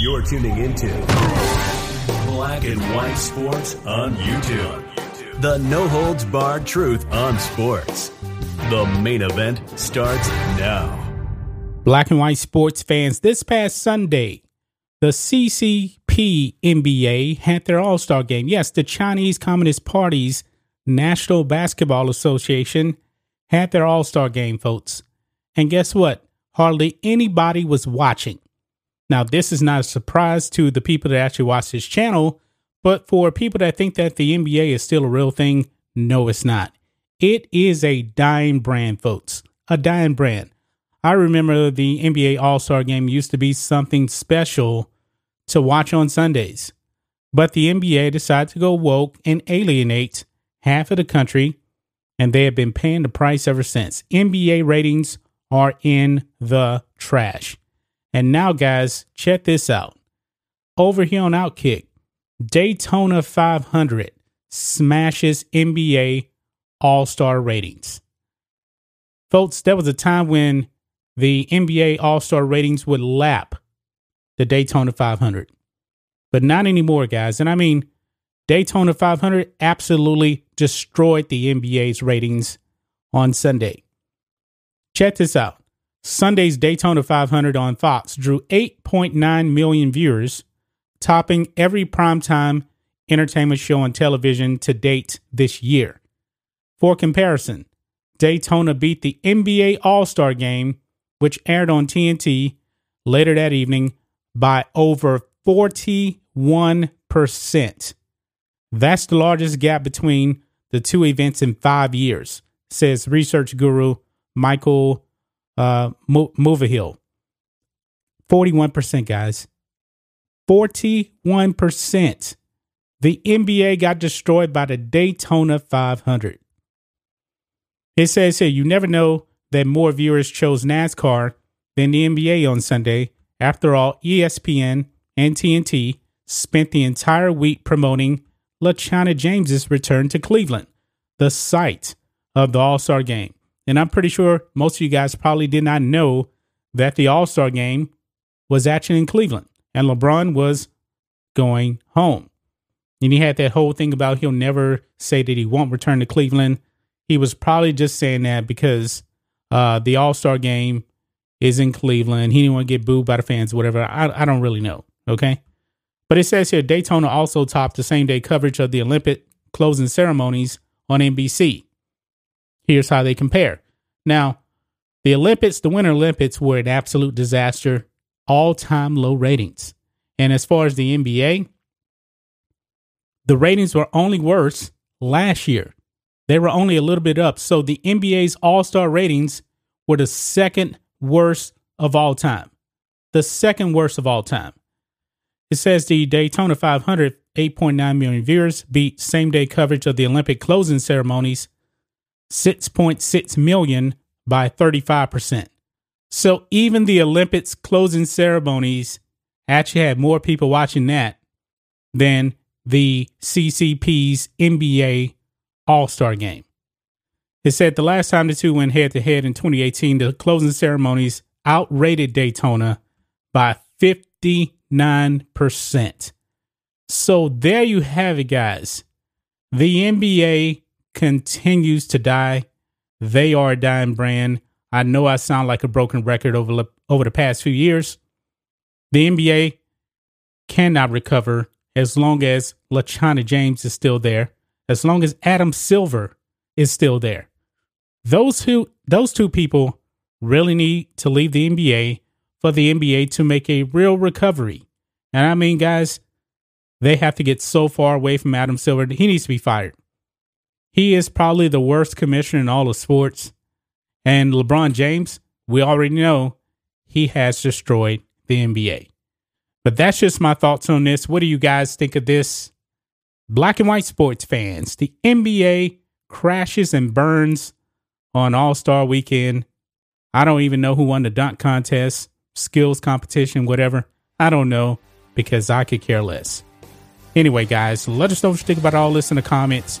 You're tuning into Black and White Sports on YouTube. The no holds barred truth on sports. The main event starts now. Black and white sports fans, this past Sunday, the CCP NBA had their All Star game. Yes, the Chinese Communist Party's National Basketball Association had their All Star game, folks. And guess what? Hardly anybody was watching. Now, this is not a surprise to the people that actually watch this channel, but for people that think that the NBA is still a real thing, no, it's not. It is a dying brand, folks. A dying brand. I remember the NBA All Star game used to be something special to watch on Sundays. But the NBA decided to go woke and alienate half of the country, and they have been paying the price ever since. NBA ratings are in the trash. And now, guys, check this out. Over here on Outkick, Daytona 500 smashes NBA All Star ratings. Folks, there was a time when the NBA All Star ratings would lap the Daytona 500, but not anymore, guys. And I mean, Daytona 500 absolutely destroyed the NBA's ratings on Sunday. Check this out. Sunday's Daytona 500 on Fox drew 8.9 million viewers, topping every primetime entertainment show on television to date this year. For comparison, Daytona beat the NBA All Star game, which aired on TNT later that evening, by over 41%. That's the largest gap between the two events in five years, says research guru Michael uh, Mulvihill. 41%, guys. 41%. The NBA got destroyed by the Daytona 500. It says here, you never know that more viewers chose NASCAR than the NBA on Sunday. After all, ESPN and TNT spent the entire week promoting LeChina James's return to Cleveland, the site of the All Star game. And I'm pretty sure most of you guys probably did not know that the All Star game was actually in Cleveland and LeBron was going home. And he had that whole thing about he'll never say that he won't return to Cleveland. He was probably just saying that because uh, the All Star game is in Cleveland. He didn't want to get booed by the fans, whatever. I, I don't really know. Okay. But it says here Daytona also topped the same day coverage of the Olympic closing ceremonies on NBC. Here's how they compare. Now, the Olympics, the Winter Olympics, were an absolute disaster, all time low ratings. And as far as the NBA, the ratings were only worse last year. They were only a little bit up. So the NBA's All Star ratings were the second worst of all time. The second worst of all time. It says the Daytona 500, 8.9 million viewers, beat same day coverage of the Olympic closing ceremonies 6.6 million by 35%. So even the Olympics closing ceremonies actually had more people watching that than the CCP's NBA All Star game. It said the last time the two went head to head in 2018, the closing ceremonies outrated Daytona by 59%. So there you have it, guys. The NBA continues to die. They are a dying brand. I know I sound like a broken record over over the past few years. The NBA cannot recover as long as LeChina James is still there, as long as Adam Silver is still there. Those two those two people really need to leave the NBA for the NBA to make a real recovery. And I mean, guys, they have to get so far away from Adam Silver. He needs to be fired. He is probably the worst commissioner in all of sports. And LeBron James, we already know he has destroyed the NBA. But that's just my thoughts on this. What do you guys think of this? Black and white sports fans, the NBA crashes and burns on All Star weekend. I don't even know who won the dunk contest, skills competition, whatever. I don't know because I could care less. Anyway, guys, let us know what you think about all this in the comments.